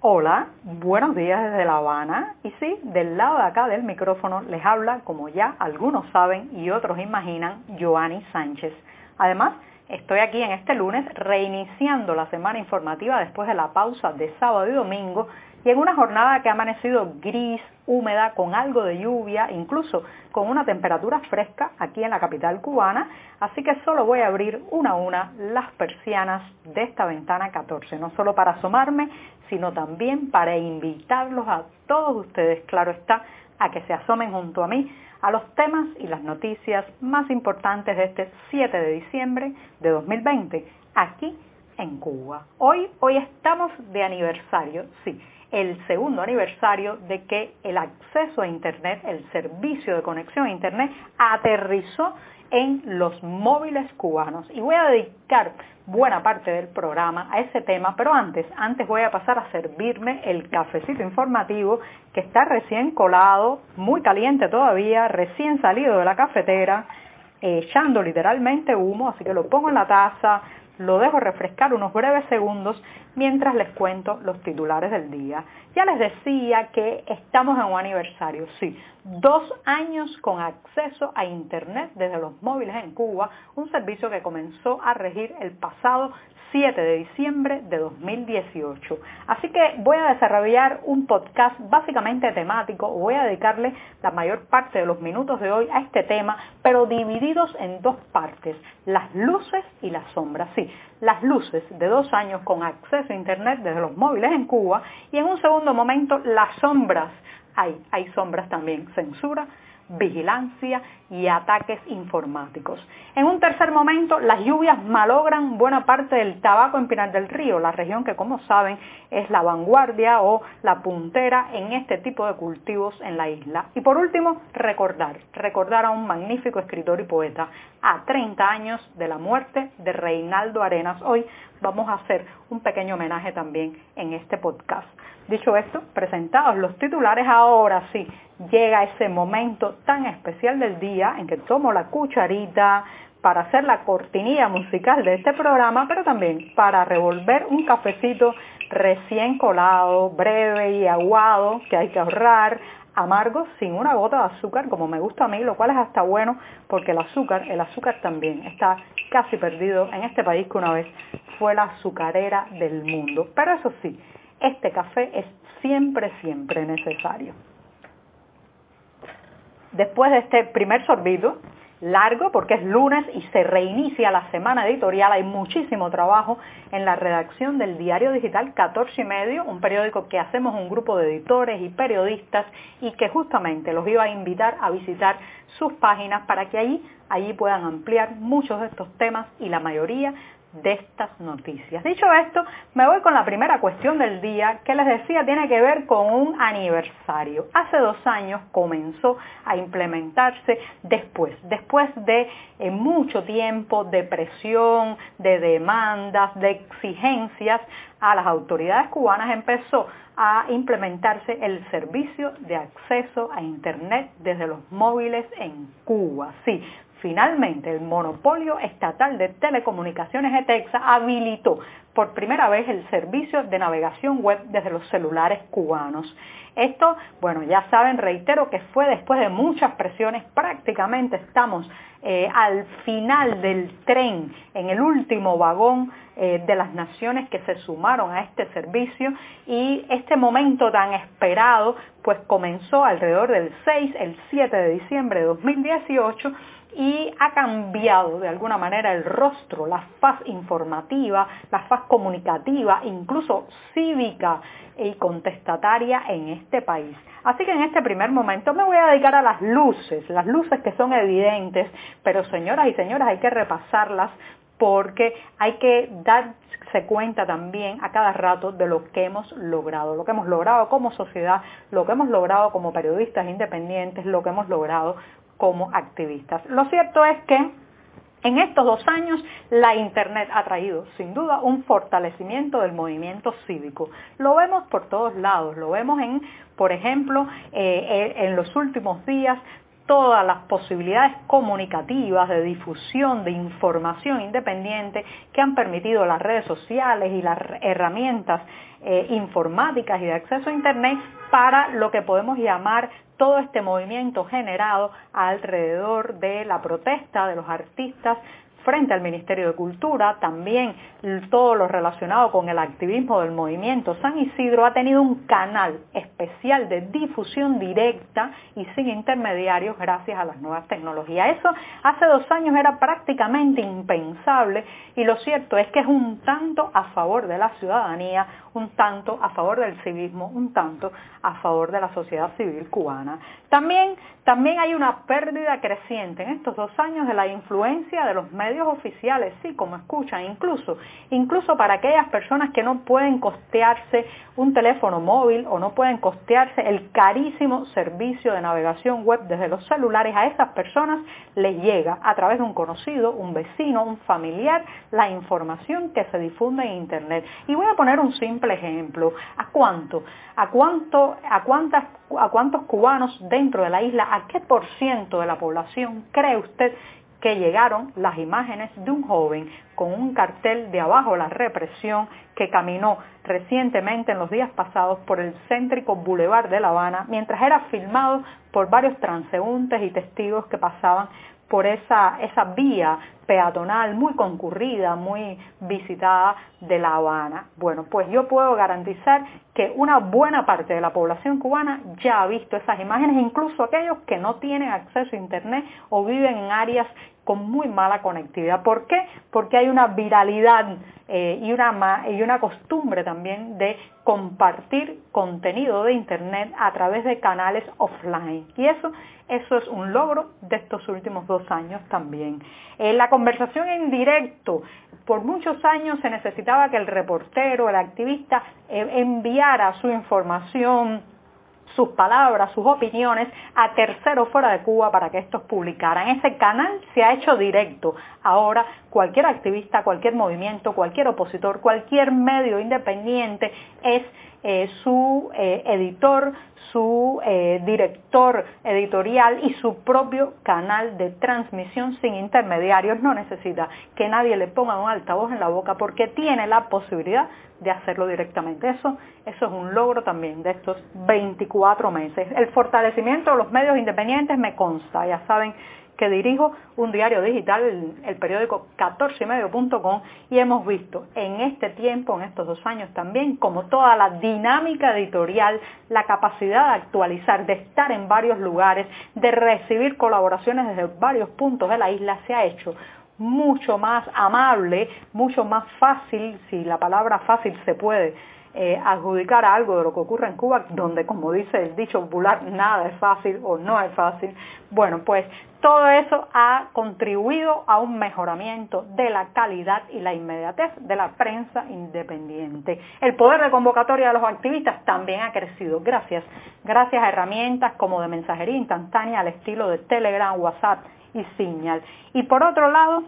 Hola, buenos días desde La Habana. Y sí, del lado de acá del micrófono les habla, como ya algunos saben y otros imaginan, Joanny Sánchez. Además, estoy aquí en este lunes reiniciando la semana informativa después de la pausa de sábado y domingo y en una jornada que ha amanecido gris, húmeda, con algo de lluvia, incluso con una temperatura fresca aquí en la capital cubana, así que solo voy a abrir una a una las persianas de esta ventana 14, no solo para asomarme, sino también para invitarlos a todos ustedes, claro está, a que se asomen junto a mí a los temas y las noticias más importantes de este 7 de diciembre de 2020, aquí en Cuba. Hoy, hoy estamos de aniversario, sí, el segundo aniversario de que el acceso a Internet, el servicio de conexión a Internet, aterrizó en los móviles cubanos. Y voy a dedicar buena parte del programa a ese tema, pero antes, antes voy a pasar a servirme el cafecito informativo que está recién colado, muy caliente todavía, recién salido de la cafetera, echando literalmente humo, así que lo pongo en la taza, lo dejo refrescar unos breves segundos mientras les cuento los titulares del día. Ya les decía que estamos en un aniversario, sí, dos años con acceso a Internet desde los móviles en Cuba, un servicio que comenzó a regir el pasado 7 de diciembre de 2018. Así que voy a desarrollar un podcast básicamente temático, voy a dedicarle la mayor parte de los minutos de hoy a este tema, pero divididos en dos partes, las luces y las sombras. Sí, las luces de dos años con acceso a Internet desde los móviles en Cuba y en un segundo momento las sombras. Hay, hay sombras también, censura, vigilancia y ataques informáticos. En un tercer momento, las lluvias malogran buena parte del tabaco en Pinar del Río, la región que como saben es la vanguardia o la puntera en este tipo de cultivos en la isla. Y por último, recordar, recordar a un magnífico escritor y poeta a 30 años de la muerte de Reinaldo Arenas. Hoy vamos a hacer un pequeño homenaje también en este podcast. Dicho esto, presentados los titulares, ahora sí llega ese momento tan especial del día en que tomo la cucharita para hacer la cortinilla musical de este programa, pero también para revolver un cafecito recién colado, breve y aguado, que hay que ahorrar, amargo, sin una gota de azúcar, como me gusta a mí, lo cual es hasta bueno, porque el azúcar, el azúcar también está casi perdido en este país que una vez fue la azucarera del mundo. Pero eso sí, este café es siempre, siempre necesario. Después de este primer sorbito, largo porque es lunes y se reinicia la semana editorial, hay muchísimo trabajo en la redacción del diario digital 14 y medio, un periódico que hacemos un grupo de editores y periodistas y que justamente los iba a invitar a visitar sus páginas para que allí, allí puedan ampliar muchos de estos temas y la mayoría de estas noticias. Dicho esto, me voy con la primera cuestión del día que les decía tiene que ver con un aniversario. Hace dos años comenzó a implementarse después, después de eh, mucho tiempo de presión, de demandas, de exigencias a las autoridades cubanas empezó a implementarse el servicio de acceso a Internet desde los móviles en Cuba. Sí, Finalmente, el monopolio estatal de telecomunicaciones ETEXA habilitó por primera vez el servicio de navegación web desde los celulares cubanos. Esto, bueno, ya saben, reitero que fue después de muchas presiones, prácticamente estamos eh, al final del tren, en el último vagón eh, de las naciones que se sumaron a este servicio y este momento tan esperado pues comenzó alrededor del 6, el 7 de diciembre de 2018 y ha cambiado de alguna manera el rostro, la faz informativa, la faz comunicativa, incluso cívica y contestataria en este país. Así que en este primer momento me voy a dedicar a las luces, las luces que son evidentes, pero señoras y señores hay que repasarlas porque hay que darse cuenta también a cada rato de lo que hemos logrado, lo que hemos logrado como sociedad, lo que hemos logrado como periodistas independientes, lo que hemos logrado como activistas. Lo cierto es que en estos dos años, la Internet ha traído, sin duda, un fortalecimiento del movimiento cívico. Lo vemos por todos lados, lo vemos en, por ejemplo, eh, en los últimos días, todas las posibilidades comunicativas de difusión de información independiente que han permitido las redes sociales y las herramientas eh, informáticas y de acceso a Internet para lo que podemos llamar todo este movimiento generado alrededor de la protesta de los artistas frente al Ministerio de Cultura, también todo lo relacionado con el activismo del movimiento San Isidro ha tenido un canal especial de difusión directa y sin intermediarios gracias a las nuevas tecnologías. Eso hace dos años era prácticamente impensable y lo cierto es que es un tanto a favor de la ciudadanía, un tanto a favor del civismo, un tanto a favor de la sociedad civil cubana. También, también hay una pérdida creciente en estos dos años de la influencia de los medios oficiales, sí, como escuchan, incluso, incluso para aquellas personas que no pueden costearse un teléfono móvil o no pueden costearse el carísimo servicio de navegación web desde los celulares, a esas personas les llega a través de un conocido, un vecino, un familiar, la información que se difunde en Internet. Y voy a poner un simple ejemplo. ¿A cuánto? ¿A cuánto, a cuántas, a cuántos cubanos dentro de la isla, a qué por ciento de la población cree usted que llegaron las imágenes de un joven con un cartel de abajo la represión que caminó recientemente en los días pasados por el céntrico Boulevard de La Habana mientras era filmado por varios transeúntes y testigos que pasaban por esa, esa vía peatonal muy concurrida, muy visitada de La Habana. Bueno, pues yo puedo garantizar que una buena parte de la población cubana ya ha visto esas imágenes, incluso aquellos que no tienen acceso a Internet o viven en áreas con muy mala conectividad. ¿Por qué? Porque hay una viralidad eh, y, una, y una costumbre también de compartir contenido de Internet a través de canales offline. Y eso, eso es un logro de estos últimos dos años también. En la conversación en directo, por muchos años se necesitaba que el reportero, el activista, eh, enviara su información, sus palabras, sus opiniones a terceros fuera de Cuba para que estos publicaran. Ese canal se ha hecho directo. Ahora cualquier activista, cualquier movimiento, cualquier opositor, cualquier medio independiente es eh, su eh, editor, su eh, director editorial y su propio canal de transmisión sin intermediarios. No necesita que nadie le ponga un altavoz en la boca porque tiene la posibilidad de hacerlo directamente. Eso, eso es un logro también de estos 24 meses. El fortalecimiento de los medios independientes me consta, ya saben que dirijo un diario digital, el, periódico 14medio.com, y hemos visto en este tiempo, en estos dos años también, como toda la dinámica editorial, la capacidad de actualizar, de estar en varios lugares, de recibir colaboraciones desde varios puntos de la isla, se ha hecho mucho más amable, mucho más fácil, si la palabra fácil se puede eh, adjudicar algo de lo que ocurre en Cuba, donde como dice el dicho popular, nada es fácil o no es fácil. Bueno, pues todo eso ha contribuido a un mejoramiento de la calidad y la inmediatez de la prensa independiente. El poder de convocatoria de los activistas también ha crecido gracias, gracias a herramientas como de mensajería instantánea al estilo de Telegram, WhatsApp y Signal. Y por otro lado,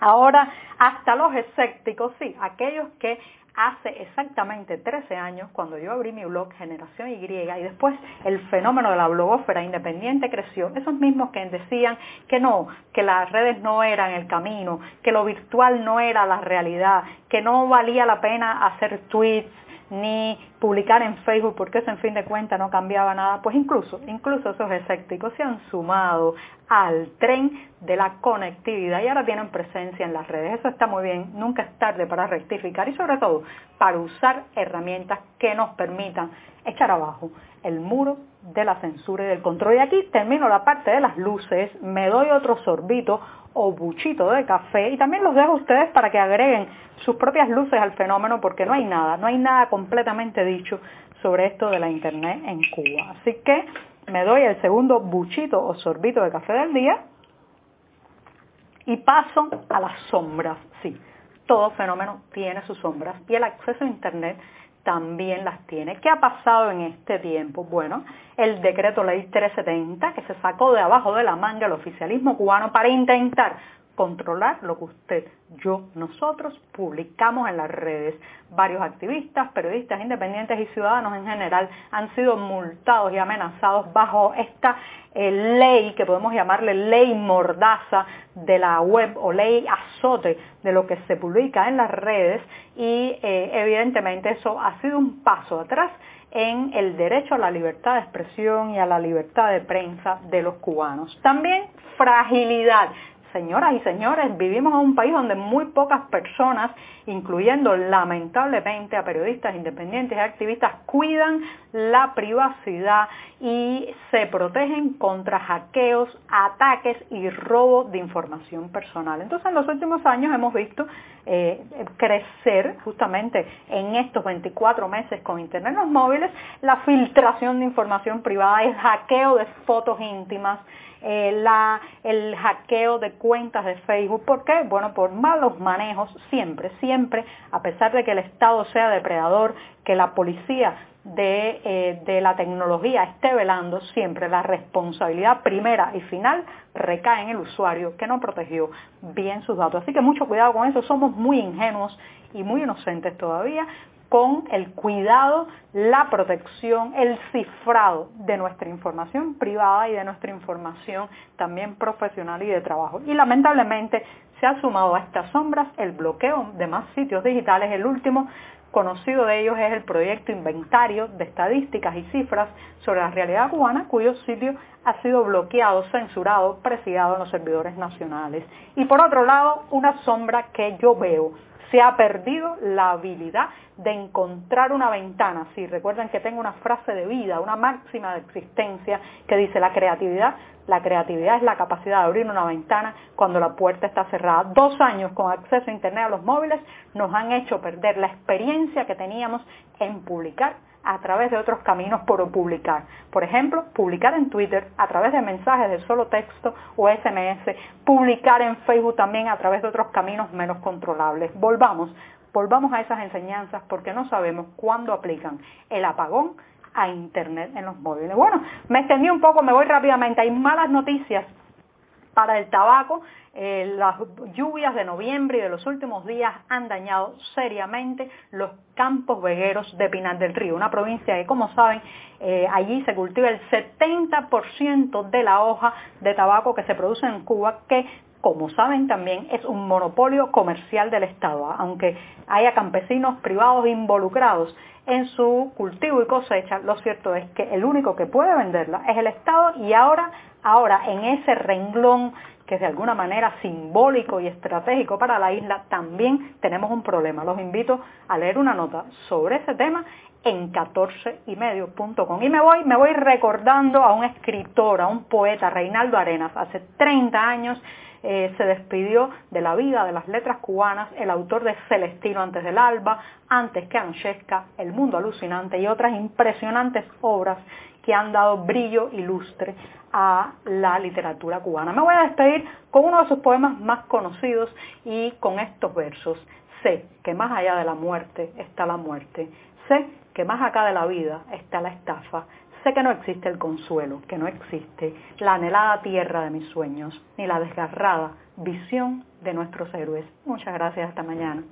ahora hasta los escépticos, sí, aquellos que hace exactamente 13 años, cuando yo abrí mi blog Generación Y, y después el fenómeno de la blogósfera independiente creció, esos mismos que decían que no, que las redes no eran el camino, que lo virtual no era la realidad, que no valía la pena hacer tweets, ni publicar en Facebook porque eso en fin de cuentas no cambiaba nada, pues incluso, incluso esos escépticos se han sumado al tren de la conectividad y ahora tienen presencia en las redes. Eso está muy bien, nunca es tarde para rectificar y sobre todo para usar herramientas que nos permitan echar abajo el muro de la censura y del control. Y aquí termino la parte de las luces, me doy otro sorbito o buchito de café y también los dejo a ustedes para que agreguen sus propias luces al fenómeno porque no hay nada, no hay nada completamente dicho sobre esto de la internet en Cuba. Así que me doy el segundo buchito o sorbito de café del día Y paso a las sombras, sí. Todo fenómeno tiene sus sombras y el acceso a Internet también las tiene. ¿Qué ha pasado en este tiempo? Bueno, el decreto ley 370 que se sacó de abajo de la manga el oficialismo cubano para intentar controlar lo que usted, yo, nosotros publicamos en las redes. Varios activistas, periodistas independientes y ciudadanos en general han sido multados y amenazados bajo esta eh, ley, que podemos llamarle ley mordaza de la web o ley azote de lo que se publica en las redes y eh, evidentemente eso ha sido un paso atrás en el derecho a la libertad de expresión y a la libertad de prensa de los cubanos. También fragilidad Señoras y señores, vivimos en un país donde muy pocas personas, incluyendo lamentablemente a periodistas independientes y activistas, cuidan la privacidad y se protegen contra hackeos, ataques y robo de información personal. Entonces, en los últimos años hemos visto eh, crecer justamente en estos 24 meses con Internet en los móviles la filtración de información privada, el hackeo de fotos íntimas, eh, el hackeo de cuentas de Facebook. ¿Por qué? Bueno, por malos manejos, siempre, siempre, a pesar de que el Estado sea depredador, que la policía de, eh, de, la tecnología esté velando, siempre la responsabilidad primera y final recae en el usuario que no protegió bien sus datos. Así que mucho cuidado con eso, somos muy ingenuos y muy inocentes todavía con el cuidado, la protección, el cifrado de nuestra información privada y de nuestra información también profesional y de trabajo. Y lamentablemente se ha sumado a estas sombras el bloqueo de más sitios digitales. El último conocido de ellos es el proyecto Inventario de Estadísticas y Cifras sobre la Realidad Cubana, cuyo sitio ha sido bloqueado, censurado, presidiado en los servidores nacionales. Y por otro lado, una sombra que yo veo se ha perdido la habilidad de encontrar una ventana. Si recuerden que tengo una frase de vida, una máxima de existencia que dice la creatividad, la creatividad es la capacidad de abrir una ventana cuando la puerta está cerrada. Dos años con acceso a Internet a los móviles nos han hecho perder la experiencia que teníamos en publicar a través de otros caminos por publicar. Por ejemplo, publicar en Twitter a través de mensajes de solo texto o SMS, publicar en Facebook también a través de otros caminos menos controlables. Volvamos, volvamos a esas enseñanzas porque no sabemos cuándo aplican el apagón a Internet en los móviles. Bueno, me extendí un poco, me voy rápidamente. Hay malas noticias para el tabaco. Eh, las lluvias de noviembre y de los últimos días han dañado seriamente los campos vegueros de Pinar del Río, una provincia que, como saben, eh, allí se cultiva el 70% de la hoja de tabaco que se produce en Cuba, que como saben también es un monopolio comercial del Estado, aunque haya campesinos privados involucrados en su cultivo y cosecha, lo cierto es que el único que puede venderla es el Estado y ahora, ahora en ese renglón que es de alguna manera simbólico y estratégico para la isla, también tenemos un problema. Los invito a leer una nota sobre ese tema en 14ymedio.com. Y me voy, me voy recordando a un escritor, a un poeta, Reinaldo Arenas, hace 30 años eh, se despidió de la vida de las letras cubanas, el autor de Celestino antes del alba, antes que Anchesca, El mundo alucinante y otras impresionantes obras que han dado brillo y lustre a la literatura cubana. Me voy a despedir con uno de sus poemas más conocidos y con estos versos. Sé que más allá de la muerte está la muerte. Sé que más acá de la vida está la estafa. Sé que no existe el consuelo, que no existe la anhelada tierra de mis sueños, ni la desgarrada visión de nuestros héroes. Muchas gracias, hasta mañana.